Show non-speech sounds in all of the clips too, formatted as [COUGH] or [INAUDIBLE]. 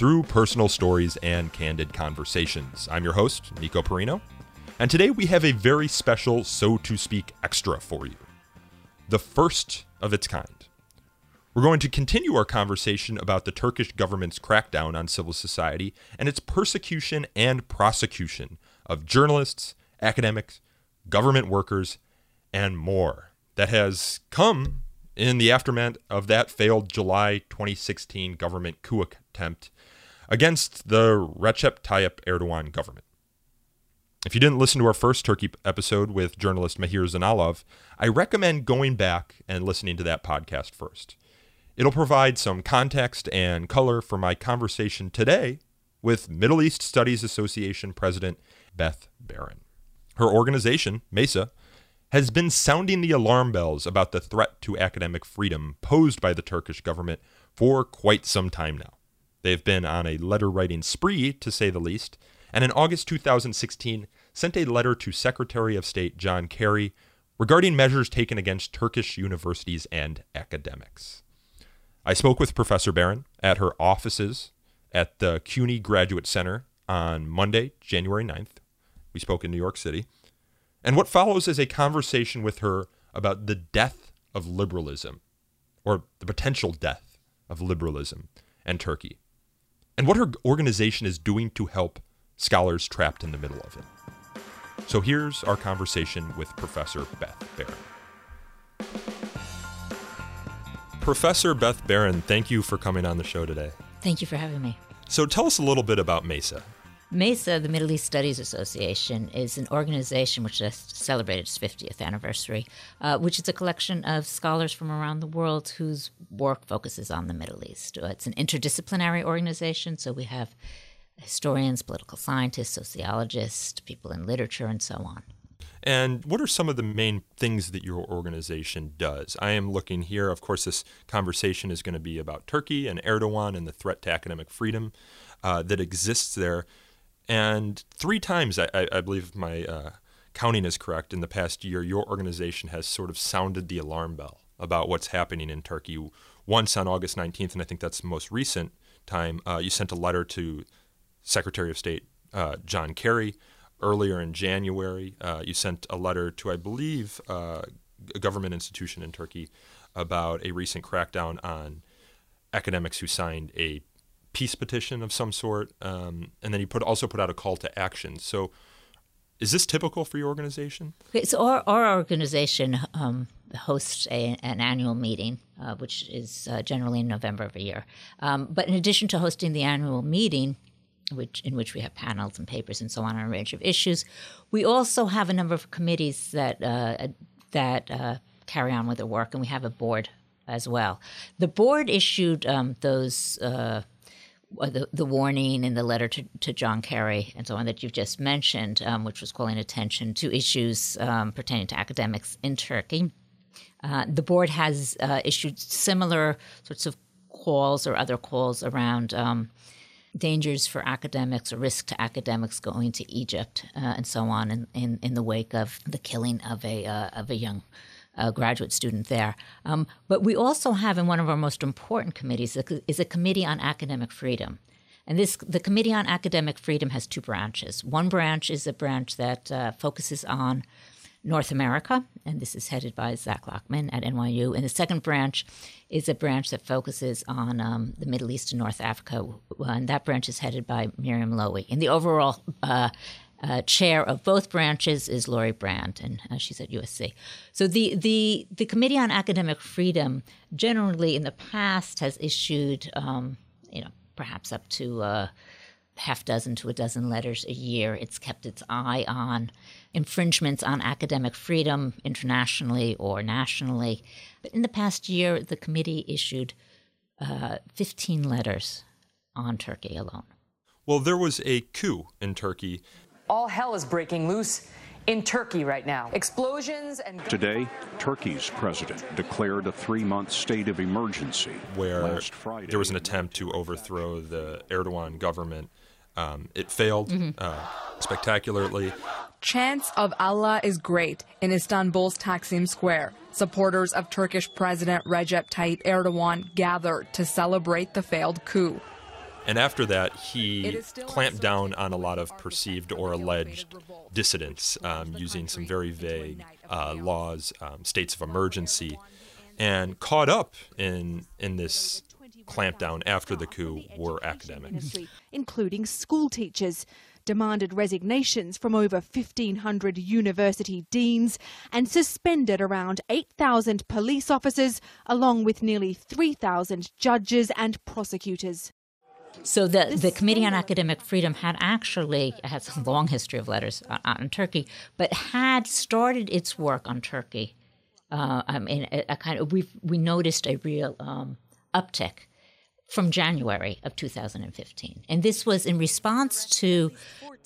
through personal stories and candid conversations. I'm your host, Nico Perino, and today we have a very special So to Speak extra for you. The first of its kind. We're going to continue our conversation about the Turkish government's crackdown on civil society and its persecution and prosecution of journalists, academics, government workers, and more that has come in the aftermath of that failed July 2016 government coup attempt against the Recep Tayyip Erdogan government. If you didn't listen to our first Turkey episode with journalist Mahir Zeynalov, I recommend going back and listening to that podcast first. It'll provide some context and color for my conversation today with Middle East Studies Association President Beth Baron. Her organization, MESA, has been sounding the alarm bells about the threat to academic freedom posed by the Turkish government for quite some time now. They've been on a letter writing spree, to say the least, and in August 2016 sent a letter to Secretary of State John Kerry regarding measures taken against Turkish universities and academics. I spoke with Professor Baron at her offices at the CUNY Graduate Center on Monday, January 9th. We spoke in New York City. And what follows is a conversation with her about the death of liberalism, or the potential death of liberalism and Turkey, and what her organization is doing to help scholars trapped in the middle of it. So here's our conversation with Professor Beth Baron. Professor Beth Baron, thank you for coming on the show today. Thank you for having me. So tell us a little bit about MESA. MESA, the Middle East Studies Association, is an organization which just celebrated its 50th anniversary, uh, which is a collection of scholars from around the world whose work focuses on the Middle East. Uh, it's an interdisciplinary organization, so we have historians, political scientists, sociologists, people in literature, and so on. And what are some of the main things that your organization does? I am looking here, of course, this conversation is going to be about Turkey and Erdogan and the threat to academic freedom uh, that exists there. And three times, I, I believe my uh, counting is correct, in the past year, your organization has sort of sounded the alarm bell about what's happening in Turkey. Once on August 19th, and I think that's the most recent time, uh, you sent a letter to Secretary of State uh, John Kerry. Earlier in January, uh, you sent a letter to, I believe, uh, a government institution in Turkey about a recent crackdown on academics who signed a peace petition of some sort, um, and then he put also put out a call to action. So, is this typical for your organization? Okay, so our, our organization um, hosts a, an annual meeting, uh, which is uh, generally in November of a year. Um, but in addition to hosting the annual meeting, which in which we have panels and papers and so on on a range of issues, we also have a number of committees that uh, that uh, carry on with the work, and we have a board as well. The board issued um, those uh, the, the warning in the letter to, to John Kerry and so on that you've just mentioned, um, which was calling attention to issues um, pertaining to academics in Turkey. Uh, the board has uh, issued similar sorts of calls or other calls around um, dangers for academics or risk to academics going to Egypt uh, and so on in, in, in, the wake of the killing of a, uh, of a young a graduate student there. Um, but we also have in one of our most important committees is a committee on academic freedom. And this, the Committee on Academic Freedom has two branches. One branch is a branch that uh, focuses on North America, and this is headed by Zach Lockman at NYU. And the second branch is a branch that focuses on um, the Middle East and North Africa, and that branch is headed by Miriam Lowi. And the overall uh, uh, chair of both branches is Laurie Brand, and uh, she's at USC. So the, the the Committee on Academic Freedom generally in the past has issued, um, you know, perhaps up to a uh, half dozen to a dozen letters a year. It's kept its eye on infringements on academic freedom internationally or nationally. But in the past year, the committee issued uh, 15 letters on Turkey alone. Well, there was a coup in Turkey all hell is breaking loose in Turkey right now. Explosions and Today, Turkey's president declared a three month state of emergency. where Last Friday, there was an attempt to overthrow the Erdogan government. Um, it failed uh, spectacularly. Chants of Allah is great in Istanbul's Taksim Square. Supporters of Turkish President Recep Tayyip Erdogan gathered to celebrate the failed coup. And after that, he clamped down on a lot of perceived or alleged dissidents um, using some very vague uh, laws, um, states of emergency, and caught up in in this clampdown after the coup were academics. Including school teachers, demanded resignations from over 1,500 university deans and suspended around 8,000 police officers, along with nearly 3,000 judges and prosecutors. So the, the Committee on Academic Freedom had actually has a long history of letters on, on Turkey, but had started its work on Turkey. Uh, I mean, a, a kind of we we noticed a real um, uptick from January of 2015, and this was in response to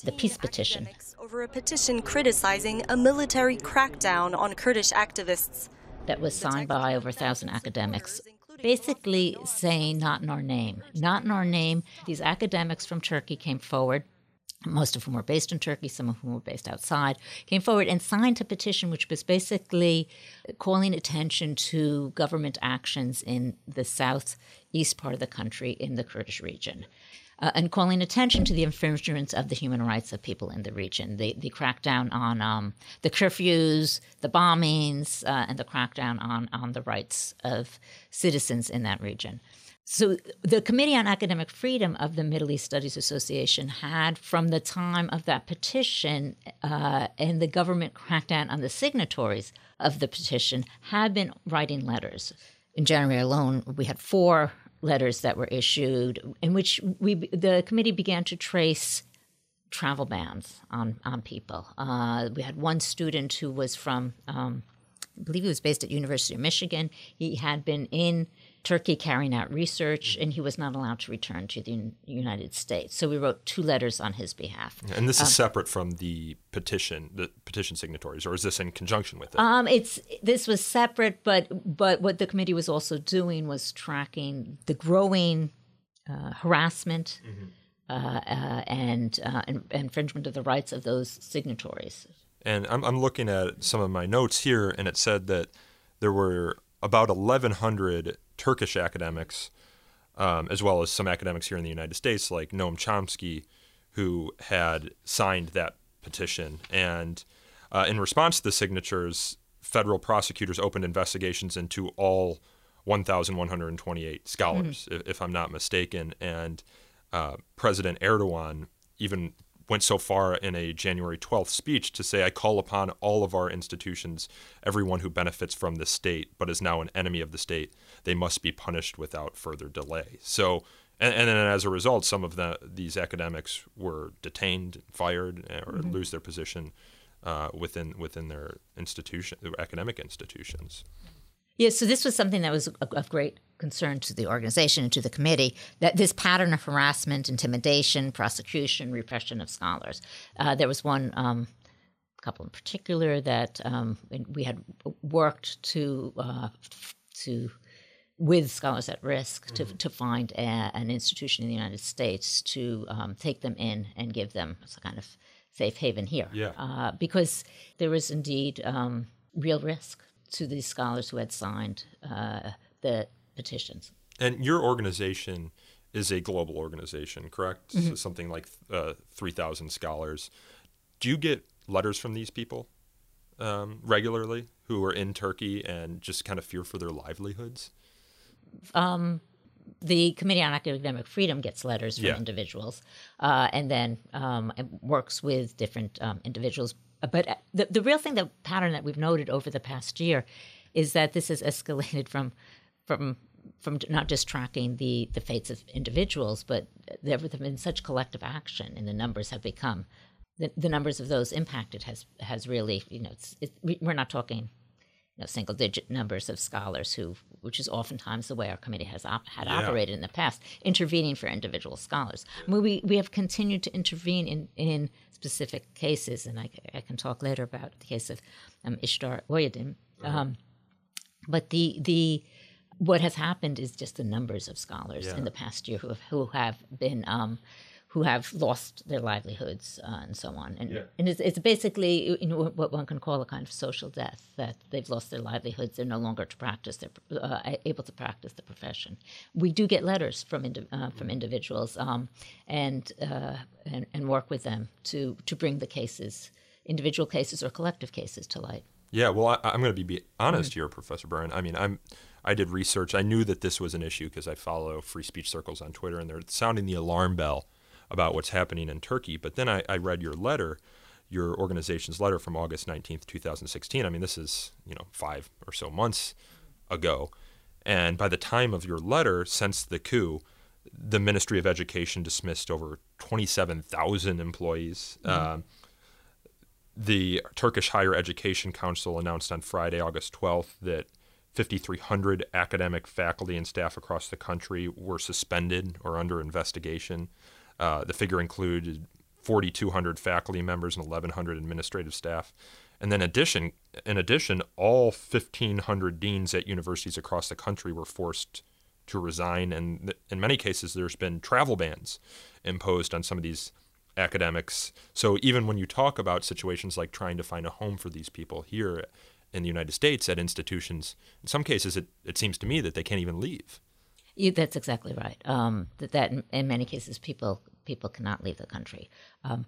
the peace petition. over a petition criticizing a military crackdown on Kurdish activists. that was signed by over a thousand academics, basically saying, not in our name. Not in our name. These academics from Turkey came forward. Most of whom were based in Turkey, some of whom were based outside, came forward and signed a petition which was basically calling attention to government actions in the southeast part of the country in the Kurdish region uh, and calling attention to the infringements of the human rights of people in the region, the, the crackdown on um, the curfews, the bombings, uh, and the crackdown on, on the rights of citizens in that region. So, the Committee on Academic Freedom of the Middle East Studies Association had, from the time of that petition uh, and the government crackdown on the signatories of the petition, had been writing letters. In January alone, we had four letters that were issued in which we the committee began to trace travel bans on on people. Uh, we had one student who was from, um, I believe he was based at University of Michigan. He had been in Turkey carrying out research, and he was not allowed to return to the United States. So we wrote two letters on his behalf. And this is separate from the petition, the petition signatories, or is this in conjunction with it? Um, it's this was separate, but but what the committee was also doing was tracking the growing uh, harassment uh, uh, and uh, in- infringement of the rights of those signatories. And I'm, I'm looking at some of my notes here, and it said that there were about 1,100 Turkish academics, um, as well as some academics here in the United States, like Noam Chomsky, who had signed that petition. And uh, in response to the signatures, federal prosecutors opened investigations into all 1,128 scholars, if, if I'm not mistaken. And uh, President Erdogan even went so far in a January 12th speech to say, I call upon all of our institutions, everyone who benefits from the state but is now an enemy of the state, they must be punished without further delay. So, and, and then as a result, some of the, these academics were detained, fired, eh, or lose their position uh, within within their institution, their academic institutions. Yeah, so this was something that was of of great concern to the organization and to the committee that this pattern of harassment, intimidation, prosecution, repression of scholars. Uh, there was one um, couple in particular that um, we had worked to uh, to with scholars at risk to, to find a, an institution in the United States to um, take them in and give them a kind of safe haven here. Yeah. Uh, because there was indeed um, real risk to these scholars who had signed uh, the petitions. And your organization is a global organization, correct? So something like uh, 3,000 scholars. Do you get letters from these people um, regularly who are in Turkey and just kind of fear for their livelihoods? The Committee on Academic Freedom gets letters from Yeah. individuals, uh, and then um, it works with different um, individuals. But uh, the the real thing, the pattern that we've noted over the past year, is that this has [LAUGHS] escalated from from from not just tracking the the fates of individuals, but there have been such collective action, and the numbers have become the, the numbers of those impacted has has really you know it's it, we- we're not talking you know, single digit numbers of scholars who, which is oftentimes the way our committee has op- had Yeah. operated in the past, intervening for individual scholars. I mean, we, we have continued to intervene in, in specific cases, and I, I can talk later about the case of um, Istar Gözaydın. Um, but the the what has happened is just the numbers of scholars Yeah. in the past year who have, who have been um, who have lost their livelihoods uh, and so on, and and it's, it's basically you know what one can call a kind of social death that they've lost their livelihoods, they're no longer to practice, they're uh, able to practice the profession. We do get letters from indi- uh, from individuals um, and, uh, and and work with them to to bring the cases, individual cases or collective cases, to light. Yeah, well, I, I'm going to be, be honest here, Professor Baron. I mean, I'm I did research. I knew that this was an issue because I follow free speech circles on Twitter, and they're sounding the alarm bell about what's happening in Turkey. But then I, I read your letter, your organization's letter from August 19th, 2016. I mean, this is you know five or so months ago, and by the time of your letter, since the coup, the Ministry of Education dismissed over 27,000 employees. Um, the Turkish Higher Education Council announced on Friday, August 12th, that 5,300 academic faculty and staff across the country were suspended or under investigation. Uh, the figure included 4,200 faculty members and 1,100 administrative staff. And then, addition, in addition, all 1,500 deans at universities across the country were forced to resign. And th- in many cases, there's been travel bans imposed on some of these academics. So even when you talk about situations like trying to find a home for these people here in the United States at institutions, in some cases it, it seems to me that they can't even leave. Yeah, that's exactly right. Um, that that in, in many cases people people cannot leave the country. Um,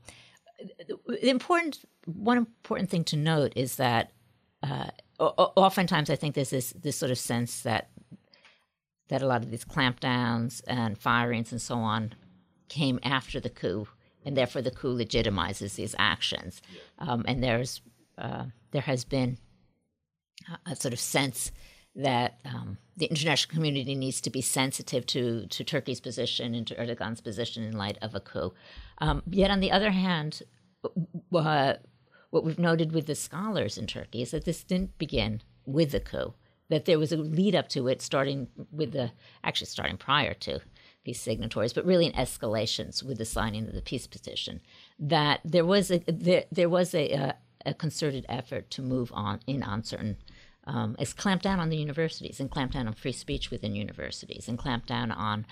the important one important thing to note is that uh, oftentimes I think there's this this sort of sense that that a lot of these clampdowns and firings and so on came after the coup, and therefore the coup legitimizes these actions. Um, and there's uh, there has been a, a sort of sense that um, the international community needs to be sensitive to to Turkey's position and to Erdogan's position in light of a coup. Um, yet, on the other hand, uh, what we've noted with the scholars in Turkey is that this didn't begin with the coup. That there was a lead up to it, starting with the actually starting prior to these signatories, but really in escalations with the signing of the peace petition. That there was a there, there was a, a, a concerted effort to move on in on certain um, is clamp down on the universities and clamp down on free speech within universities and clamp down on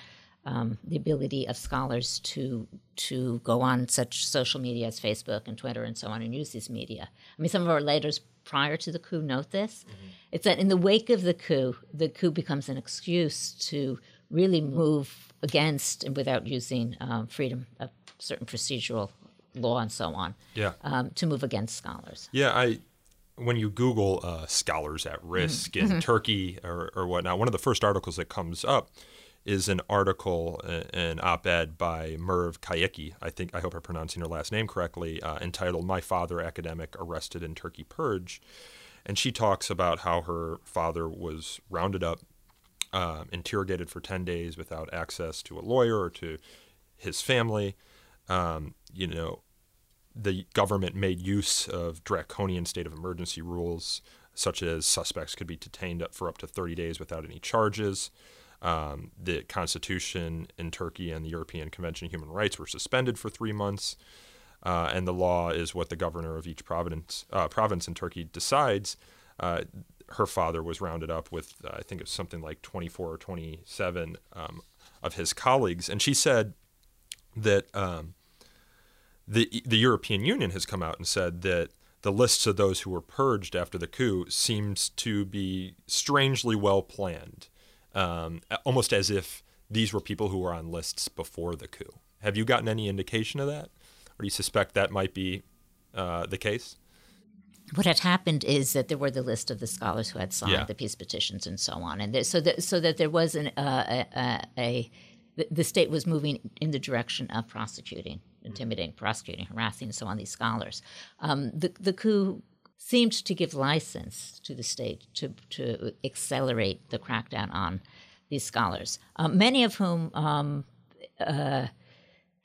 um, the ability of scholars to to go on such social media as Facebook and Twitter and so on and use these media. I mean, some of our letters prior to the coup note this. It's that in the wake of the coup, the coup becomes an excuse to really move against and without using um, freedom of certain procedural law and so on. Yeah. Um, to move against scholars. Yeah, I when you Google uh, scholars at risk in Turkey or, or whatnot, one of the first articles that comes up is an article, uh, an op-ed by Merv Kayeki. I think I hope I'm pronouncing her last name correctly, uh, entitled "My Father, Academic, Arrested in Turkey Purge," and she talks about how her father was rounded up, um, interrogated for ten days without access to a lawyer or to his family. Um, you know, the government made use of draconian state of emergency rules, such as suspects could be detained for up to 30 days without any charges. Um, the Constitution in Turkey and the European Convention on Human Rights were suspended for three months. Uh, and the law is what the governor of each province, uh, province in Turkey decides. Uh, her father was rounded up with, uh, I think it was something like 24 or 27 um, of his colleagues. And she said that um, the the European Union has come out and said that the lists of those who were purged after the coup seems to be strangely well planned, um, almost as if these were people who were on lists before the coup. Have you gotten any indication of that, or do you suspect that might be uh, the case? what had happened is that there were the list of the scholars who had signed Yeah. the peace petitions and so on, and there, so that so that there was an, uh, a, a, a the, the state was moving in the direction of prosecuting, intimidating, prosecuting, harassing, and so on these scholars. Um, the the coup seemed to give license to the state to to accelerate the crackdown on these scholars, um, many of whom. Um, uh,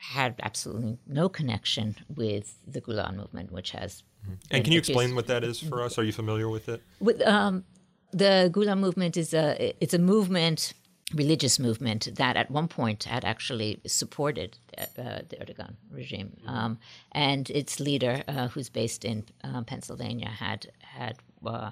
had absolutely no connection with the Gulen movement, which has. And can you explain what that is for us? Are you familiar with it? With um, the Gulen movement is a it's a movement, religious movement that at one point had actually supported uh, the Erdogan regime, um, and its leader, uh, who's based in uh, Pennsylvania, had had uh,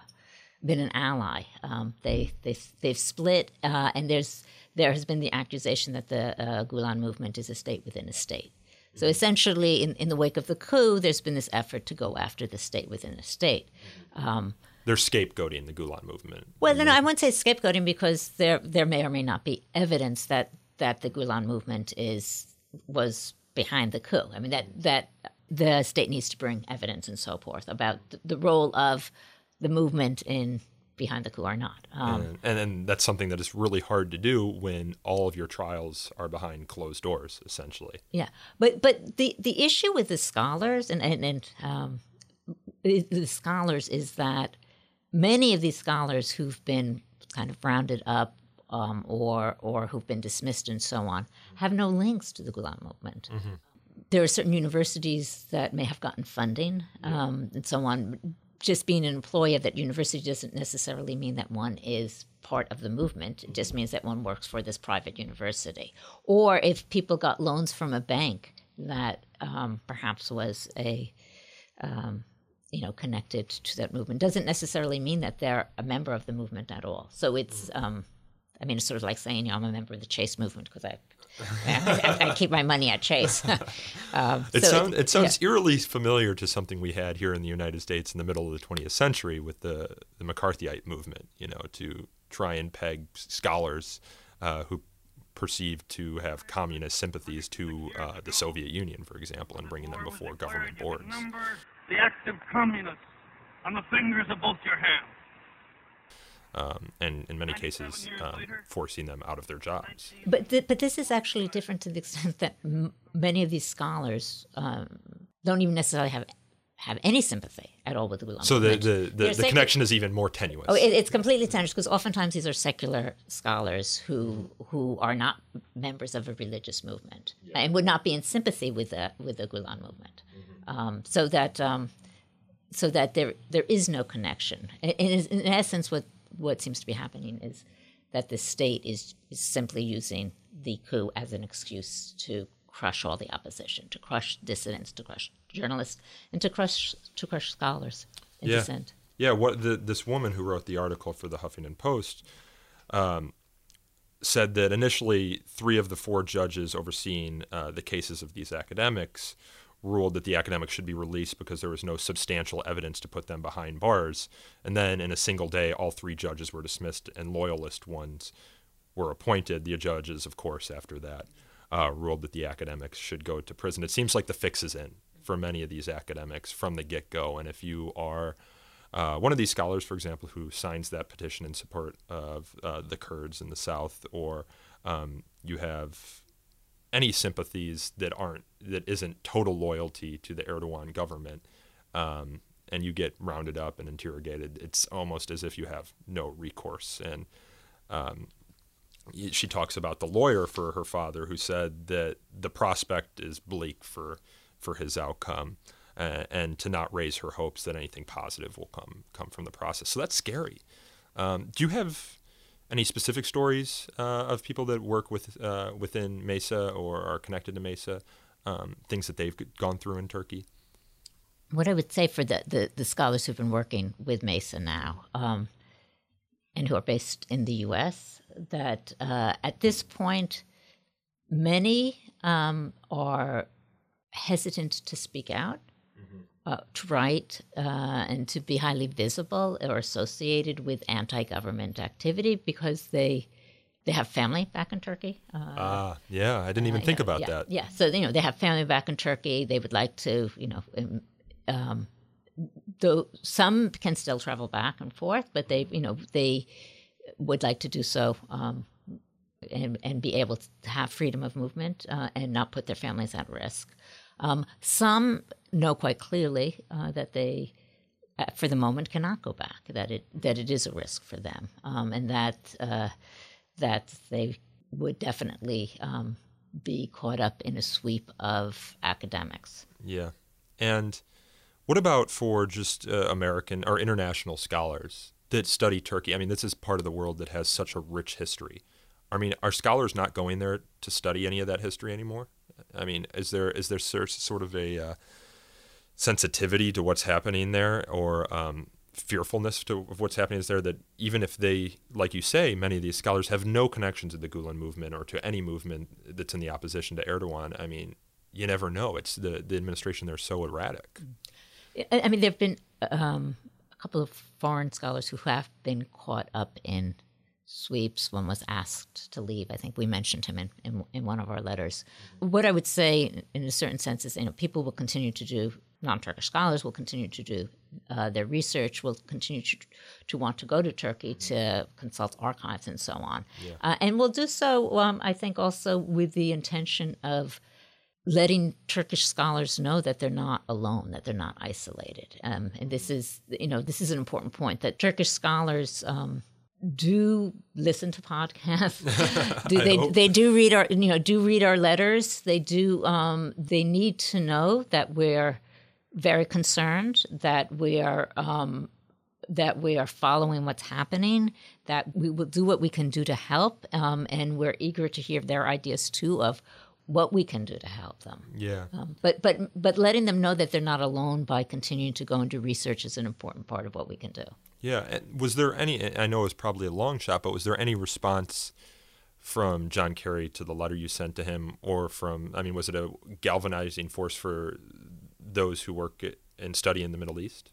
been an ally. Um, they they they've split, uh, and there's there has been the accusation that the uh, Gulen movement is a state within a state. So essentially, in, in the wake of the coup, there's been this effort to go after the state within a state. Um, They're scapegoating the Gulen movement. well, no, no, I wouldn't say scapegoating because there there may or may not be evidence that that the Gulen movement is was behind the coup. I mean that that the state needs to bring evidence and so forth about the role of the movement in behind the coup or not. Um, and, and, that's something that is really hard to do when all of your trials are behind closed doors, essentially. Yeah, but but the the issue with the scholars and and, and um, the scholars is that many of these scholars who've been kind of rounded up um, or or who've been dismissed and so on have no links to the Gulen movement. There are certain universities that may have gotten funding um, and so on. Just being an employee of that university doesn't necessarily mean that one is part of the movement. It just means that one works for this private university. Or if people got loans from a bank that um, perhaps was a um, you know connected to that movement doesn't necessarily mean that they're a member of the movement at all. So it's um, I mean it's sort of like saying you know I'm a member of the Chase movement because I, I, I keep my money at Chase. [LAUGHS] um, It, so sound, it sounds yeah. eerily familiar to something we had here in the United States in the middle of the 20th century with the, the McCarthyite movement, you know, to try and peg scholars uh, who perceived to have communist sympathies to uh, the Soviet Union, for example, and bringing them before government boards. Number the active communists on the fingers of both your hands. Um, and in many cases, um, forcing them out of their jobs. But th- but this is actually different to the extent that m- many of these scholars um, don't even necessarily have have any sympathy at all with the Gulen So the, movement. the, the, the secular- connection is even more tenuous. Oh, it, it's completely tenuous because oftentimes these are secular scholars who who are not members of a religious movement and would not be in sympathy with the with the Gulen movement. Um, so that um, so that there there is no connection. In, in, in essence, what what seems to be happening is that the state is, is simply using the coup as an excuse to crush all the opposition, to crush dissidents, to crush journalists, and to crush to crush scholars in yeah. dissent. Yeah, what the, this woman who wrote the article for the Huffington Post um, said that initially three of the four judges overseeing uh, the cases of these academics ruled that the academics should be released because there was no substantial evidence to put them behind bars. And then in a single day, all three judges were dismissed and loyalist ones were appointed. The judges, of course, after that, uh, ruled that the academics should go to prison. It seems like the fix is in for many of these academics from the get go. And if you are uh, one of these scholars, for example, who signs that petition in support of uh, the Kurds in the South, or um, you have any sympathies that aren't that isn't total loyalty to the Erdogan government, um, and you get rounded up and interrogated, it's almost as if you have no recourse. And um, she talks about the lawyer for her father who said that the prospect is bleak for for his outcome, uh, and to not raise her hopes that anything positive will come come from the process. So that's scary. Um, do you have any specific stories uh, of people that work with uh, within Mesa or are connected to Mesa, um, things that they've gone through in Turkey? what I would say for the, the, the scholars who've been working with Mesa now um, and who are based in the US, that uh, at this point, many um, are hesitant to speak out, uh, to write, uh, and to be highly visible or associated with anti government activity because they. They have family back in Turkey. Uh, Ah, yeah, I didn't even uh, think about yeah, that. Yeah, so you know they have family back in Turkey. They would like to, you know, um, um, though some can still travel back and forth, but they, you know, they would like to do so um, and and be able to have freedom of movement uh, and not put their families at risk. Um, some know quite clearly uh, that they. Uh, for the moment, cannot go back. That it that it is a risk for them, um, and that uh, that they would definitely um, be caught up in a sweep of academics. Yeah. And what about for just uh, American or international scholars that study Turkey? I mean, this is part of the world that has such a rich history. I mean, are scholars not going there to study any of that history anymore? I mean, is there is there sort of a uh, sensitivity to what's happening there, or um, fearfulness to of what's happening is there that even if they, like you say, many of these scholars have no connection to the Gulen movement or to any movement that's in the opposition to Erdogan. I mean, you never know. It's the the administration there is so erratic. I mean, there have been um, a couple of foreign scholars who have been caught up in sweeps. One was asked to leave. I think we mentioned him in, in, in one of our letters. What I would say, in a certain sense, is you know people will continue to do non-Turkish scholars will continue to do uh, their research, will continue to, to want to go to Turkey to consult archives and so on, yeah. uh, and will do so. Um, I think also with the intention of letting Turkish scholars know that they're not alone, that they're not isolated. Um, and this is, you know, this is an important point that Turkish scholars um, do listen to podcasts. [LAUGHS] do they hope. they do read our you know do read our letters. They do. Um, they need to know that we're very concerned. That we are. Um, that we are following what's happening, that we will do what we can do to help, um, and we're eager to hear their ideas too of what we can do to help them. Yeah. Um, but but but letting them know that they're not alone by continuing to go and do research is an important part of what we can do. Yeah. And was there any? I know it was probably a long shot, but was there any response from John Kerry to the letter you sent to him, or from? I mean, was it a galvanizing force for those who work and study in the Middle East?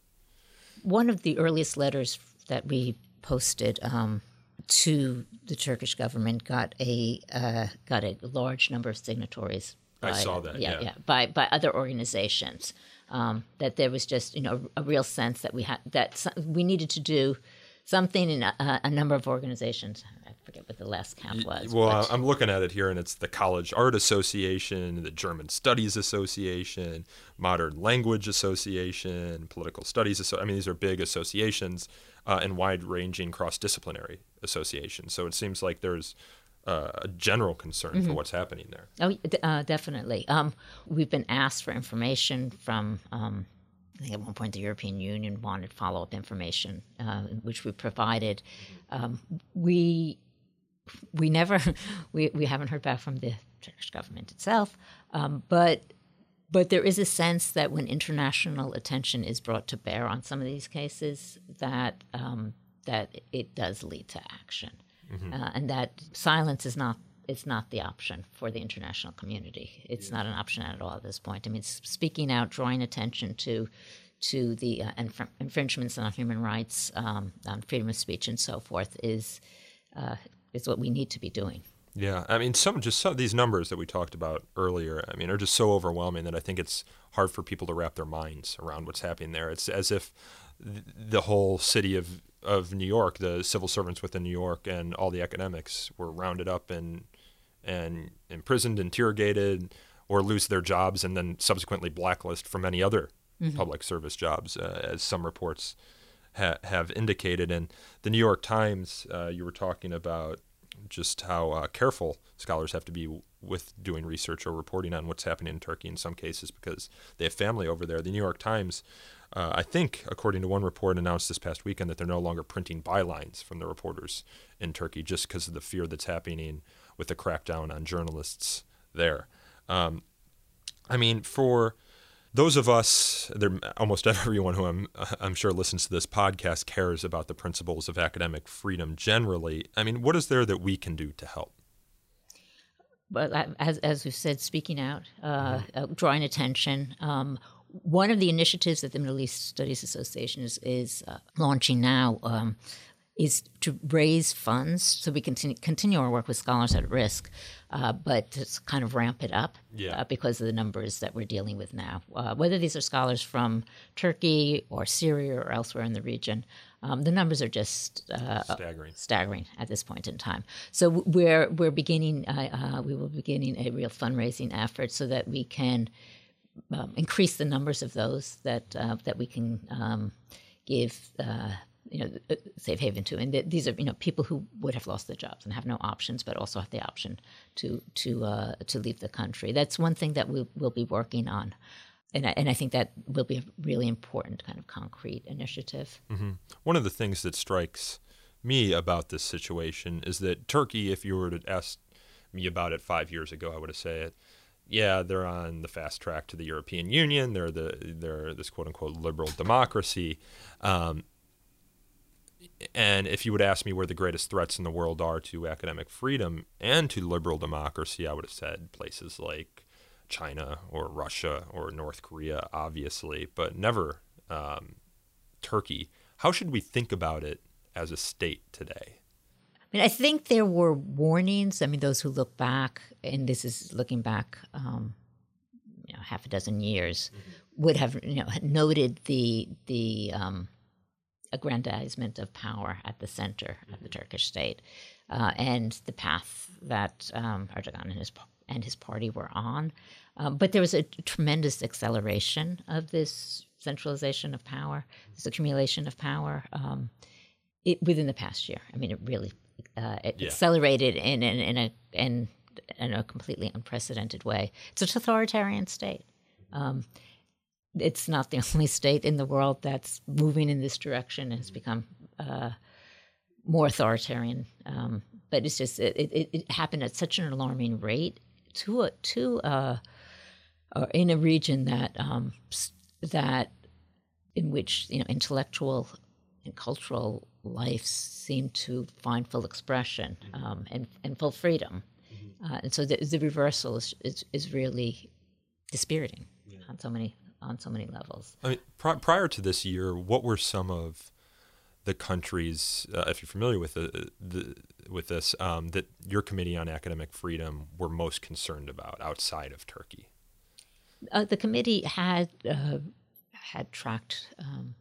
One of the earliest letters that we posted. Um, to the Turkish government got a uh, got a large number of signatories. By, I saw that. Yeah, yeah, yeah, by by other organizations. Um, that there was just you know a, real sense that we had that we needed to do something in a, a, number of organizations. I forget what the last count was. Well, but. I'm looking at it here, and it's the College Art Association, the German Studies Association, Modern Language Association, Political Studies. Asso- I mean, these are big associations uh, and wide-ranging cross-disciplinary associations. So it seems like there's uh, a general concern mm-hmm. for what's happening there. Oh, uh, definitely. Um, we've been asked for information from. Um, I think at one point the European Union wanted follow-up information, uh, which we provided. Um, we we never [LAUGHS] we, we haven't heard back from the Turkish government itself, um, but but there is a sense that when international attention is brought to bear on some of these cases, that um, that it does lead to action, mm-hmm. uh, and that silence is not it's not the option for the international community. It's not an option at all at this point. I mean, speaking out, drawing attention to to the uh, inf- infringements on human rights, um, on freedom of speech, and so forth is uh, is what we need to be doing. Yeah, I mean, some just some of these numbers that we talked about earlier. I mean, are just so overwhelming that I think it's hard for people to wrap their minds around what's happening there. It's as if the whole city of of New York, the civil servants within New York, and all the academics were rounded up and and imprisoned, interrogated, or lose their jobs, and then subsequently blacklisted from any other mm-hmm. public service jobs, uh, as some reports ha- have indicated. And the New York Times, uh, you were talking about just how uh, careful scholars have to be with doing research or reporting on what's happening in Turkey in some cases because they have family over there. The New York Times, uh, I think, according to one report, announced this past weekend that they're no longer printing bylines from the reporters in Turkey just because of the fear that's happening with the crackdown on journalists there. Um, I mean, for those of us, there, almost [LAUGHS] everyone who I'm, I'm sure listens to this podcast cares about the principles of academic freedom generally. I mean, what is there that we can do to help? Well, as, as we've said, speaking out, uh, mm-hmm. uh, drawing attention. Um, one of the initiatives that the Middle East Studies Association is, is uh, launching now um, is to raise funds so we continue, continue our work with scholars at risk, uh, but to kind of ramp it up yeah. uh, because of the numbers that we're dealing with now. Uh, whether these are scholars from Turkey or Syria or elsewhere in the region, um, the numbers are just uh, staggering. staggering at this point in time. So we're we're beginning. Uh, uh, we will be beginning a real fundraising effort so that we can um, increase the numbers of those that that we can um, give you know, uh, safe haven to. And th- these are, you know, people who would have lost their jobs and have no options, but also have the option to to uh, to leave the country. That's one thing that we will be working on. And I, and I think that will be a really important kind of concrete initiative. Mm-hmm. One of the things that strikes me about this situation is that Turkey, if you were to ask me about it five years ago, I would have said, yeah, they're on the fast track to the European Union. They're the they're this quote unquote liberal democracy. Um, and if you would ask me where the greatest threats in the world are to academic freedom and to liberal democracy, I would have said places like China or Russia or North Korea, obviously, but never um, Turkey. How should we think about it as a state today? I mean, I think there were warnings. I mean, those who look back, and this is looking back, um, you know, half a dozen years, mm-hmm. would have you know noted the the um, aggrandizement of power at the center mm-hmm. of the Turkish state, uh, and the path that um, Erdogan and his and his party were on. Um, but there was a tremendous acceleration of this centralization of power, this accumulation of power. Um, it, within the past year, I mean, it really uh, yeah. accelerated in, in, in a in, in, a completely unprecedented way. It's an authoritarian state. Um, it's not the [LAUGHS] only state in the world that's moving in this direction and has become uh, more authoritarian. Um, but it's just it, it, it, happened at such an alarming rate to a to a, or in a region that um, that in which you know intellectual and cultural life seem to find full expression um, and, and full freedom. Mm-hmm. Uh, and so the, the reversal is, is, is really dispiriting yeah. on so many on so many levels. I mean, pr- prior to this year, what were some of the countries, uh, if you're familiar with the, the with this, um, that your committee on academic freedom were most concerned about outside of Turkey? Uh, the committee had uh, had tracked um,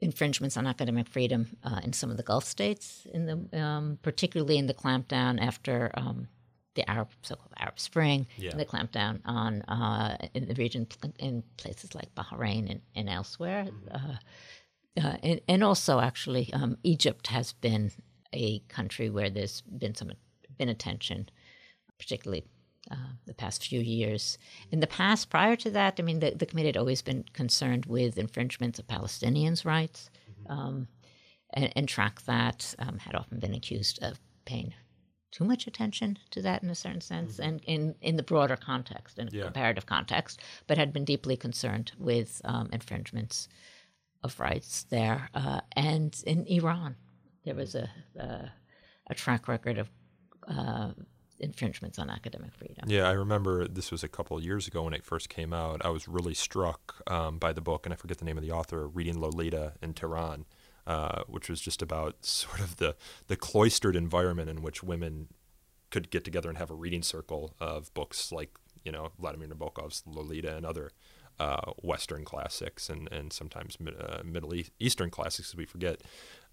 infringements on academic freedom uh, in some of the Gulf states, in the um, particularly in the clampdown after um, the Arab so-called Arab Spring, yeah. and the clampdown on uh, in the region in places like Bahrain and, and elsewhere, mm-hmm. uh, uh, and, and, also actually um, Egypt has been a country where there's been some been attention, particularly uh, the past few years. In the past, prior to that, I mean, the, the committee had always been concerned with infringements of Palestinians' rights mm-hmm. um, and, and track that, um, had often been accused of paying too much attention to that in a certain sense mm-hmm. and in, in the broader context, in a yeah. comparative context, but had been deeply concerned with um, infringements of rights there. Uh, and in Iran, there was a, a, a track record of uh, infringements on academic freedom. Yeah, I remember this was a couple of years ago when it first came out. I was really struck um, by the book, and I forget the name of the author, Reading Lolita in Tehran, uh, which was just about [LAUGHS] sort of the, the cloistered environment in which women could get together and have a reading circle of books like, you know, Vladimir Nabokov's Lolita and other uh, Western classics and, and sometimes uh, Middle Eastern classics, as we forget.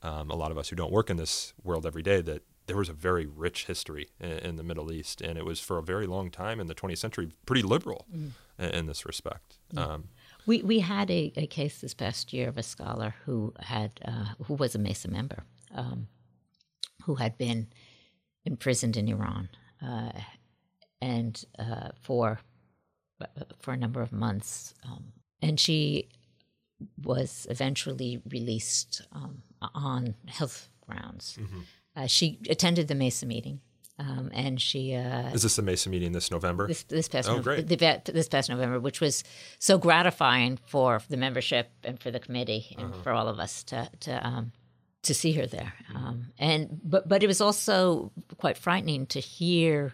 Um, a lot of us who don't work in this world every day that there was a very rich history in, in, the Middle East, and it was for a very long time in the 20th century pretty liberal mm. in, in, this respect. Yeah. Um, we we had a, a, case this past year of a scholar who had uh, who was a Mesa member, um, who had been imprisoned in Iran, uh, and uh, for for a number of months, um, and she was eventually released um, on health grounds. Mm-hmm. Uh, she attended the Mesa meeting. Um, and she uh, is this the Mesa meeting this November? This, this past oh, no- great. The, this past November, which was so gratifying for the membership and for the committee and uh-huh. for all of us to to um, to see her there. Um, and but but it was also quite frightening to hear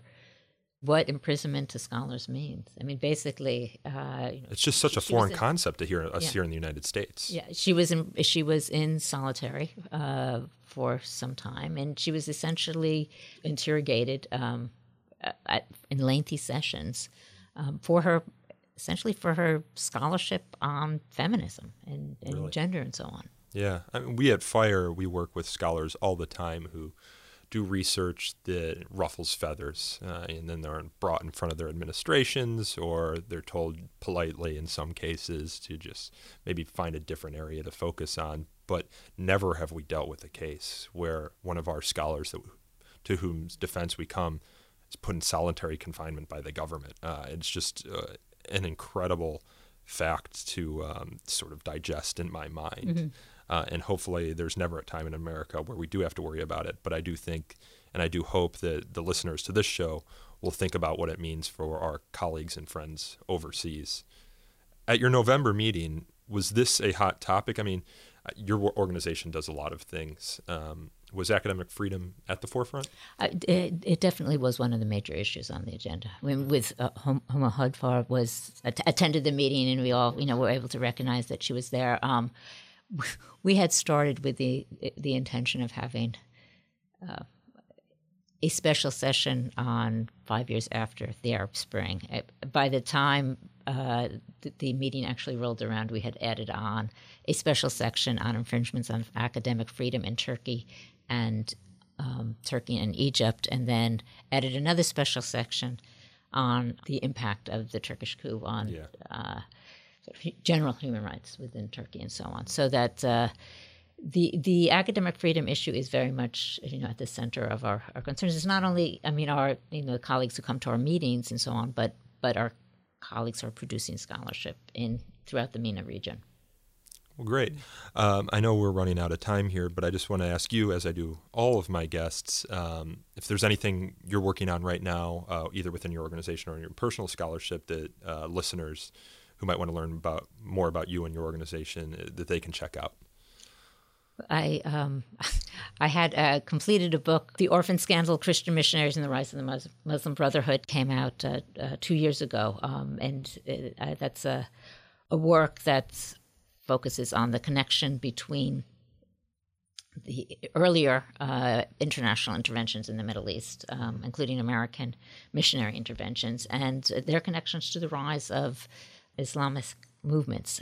what imprisonment to scholars means. I mean, basically, uh, it's just such a foreign in, concept to hear us yeah. here in the United States. Yeah, she was in she was in solitary uh, for some time, and she was essentially interrogated um, at, in lengthy sessions um, for her essentially for her scholarship on feminism and, and really? gender and so on. Yeah, I mean, we at Fire we work with scholars all the time who do research that ruffles feathers, uh, and then they're brought in front of their administrations, or they're told politely in some cases to just maybe find a different area to focus on. But never have we dealt with a case where one of our scholars that to whom's defense we come is put in solitary confinement by the government. Uh, it's just uh, an incredible fact to um, sort of digest in my mind. Mm-hmm. Uh, and hopefully, there's never a time in America where we do have to worry about it. But I do think, and I do hope that the listeners to this show will think about what it means for our colleagues and friends overseas. At your November meeting, was this a hot topic? I mean, your organization does a lot of things. Um, was academic freedom at the forefront? Uh, it, it, definitely was one of the major issues on the agenda. I mean, with uh, Homa Hoodfar was attended the meeting, and we all, you know, were able to recognize that she was there. Um, [LAUGHS] we had started with the the intention of having uh, a special session on five years after the Arab Spring. By the time uh, the, the, meeting actually rolled around, we had added on a special section on infringements on academic freedom in Turkey and um, Turkey and Egypt, and then added another special section on the impact of the Turkish coup on yeah. uh, general human rights within Turkey and so on. So that uh, the the academic freedom issue is very much you know at the center of our, our concerns. It's not only I mean our you know colleagues who come to our meetings and so on, but but our colleagues are producing scholarship in throughout the MENA region. Well, great. Um, I know we're running out of time here, but I just want to ask you, as I do all of my guests, um, if there's anything you're working on right now, uh, either within your organization or in your personal scholarship, that uh, listeners who might want to learn about more about you and your organization uh, that they can check out. I um, [LAUGHS] I had uh, completed a book, "The Orphan Scandal: Christian Missionaries and the Rise of the Muslim Brotherhood," came out uh, uh, two years ago, um, and it, uh, that's a a work that focuses on the connection between the earlier uh, international interventions in the Middle East, um, including American missionary interventions, and their connections to the rise of Islamic movements.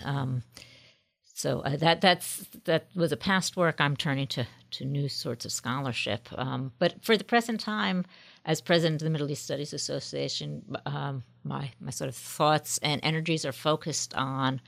So uh, that that's that was a past work. I'm turning to to new sorts of scholarship. Um, but for the present time, as president of the Middle East Studies Association, um, my my sort of thoughts and energies are focused on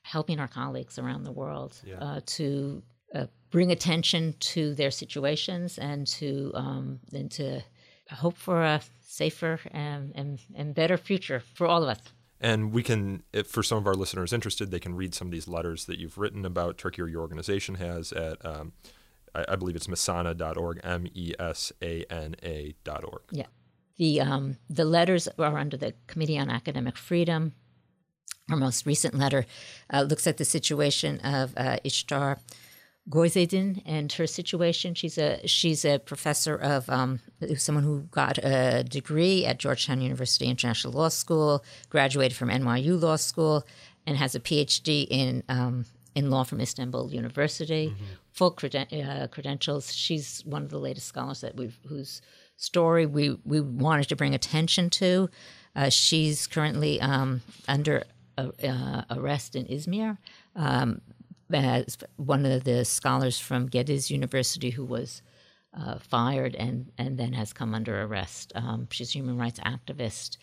helping our colleagues around the world yeah. uh, to uh, bring attention to their situations and to um, and to hope for a safer and, and, and better future for all of us. And we can, for some of our listeners interested, they can read some of these letters that you've written about Turkey or your organization has at, um, I, I, believe it's mesana.org, M E S A N A.org. Yeah. The, um, the letters are under the Committee on Academic Freedom. Our most recent letter uh, looks at the situation of uh, Istar Gözaydın and her situation. She's a she's a professor of um, someone who got a degree at Georgetown University International Law School, graduated from NYU Law School, and has a PhD in um, in law from Istanbul University. Mm-hmm. Full creden- uh, credentials. She's one of the latest scholars that we've whose story we we wanted to bring attention to. Uh, she's currently um, under uh, arrest in Izmir. Um, as one of the scholars from Gediz University who was uh, fired and, and then has come under arrest. Um, she's a human rights activist,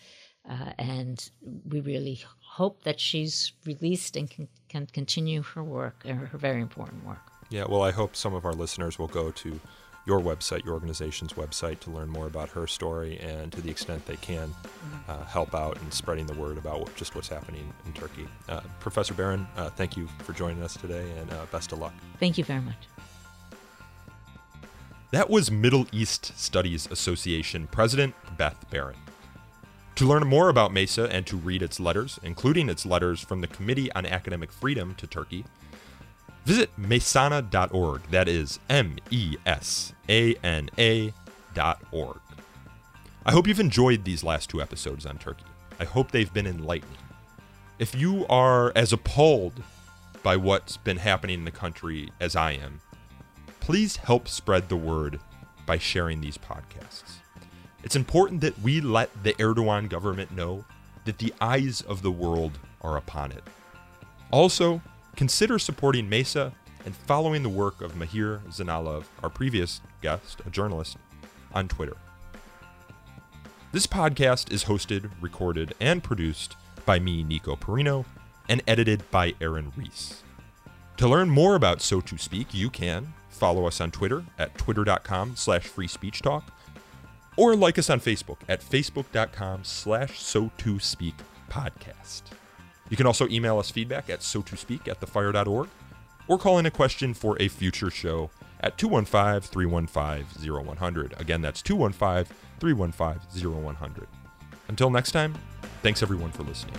uh, and we really hope that she's released and can, can continue her work, her very important work. Yeah, well, I hope some of our listeners will go to your website, your organization's website, to learn more about her story and to the extent they can mm-hmm. uh, help out in spreading the word about what, just what's happening in Turkey. Uh, Professor Baron, uh, thank you for joining us today and uh, best of luck. Thank you very much. That was Middle East Studies Association President Beth Baron. To learn more about MESA and to read its letters, including its letters from the Committee on Academic Freedom to Turkey, Visit mesana.org. That is M E S A N A.org. I hope you've enjoyed these last two episodes on Turkey. I hope they've been enlightening. If you are as appalled by what's been happening in the country as I am, please help spread the word by sharing these podcasts. It's important that we let the Erdogan government know that the eyes of the world are upon it. Also, Consider supporting Mesa and following the work of Mahir Zeynalov, our previous guest, a journalist, on Twitter. This podcast is hosted, recorded, and produced by me, Nico Perino, and edited by Aaron Reese. To learn more about So To Speak, you can follow us on Twitter at twitter.com slash free speech talk or like us on Facebook at facebook.com slash so to speak podcast. You can also email us feedback at so to speak at thefire.org or call in a question for a future show at 215 315 0100. Again, that's 215 315 0100. Until next time, thanks everyone for listening.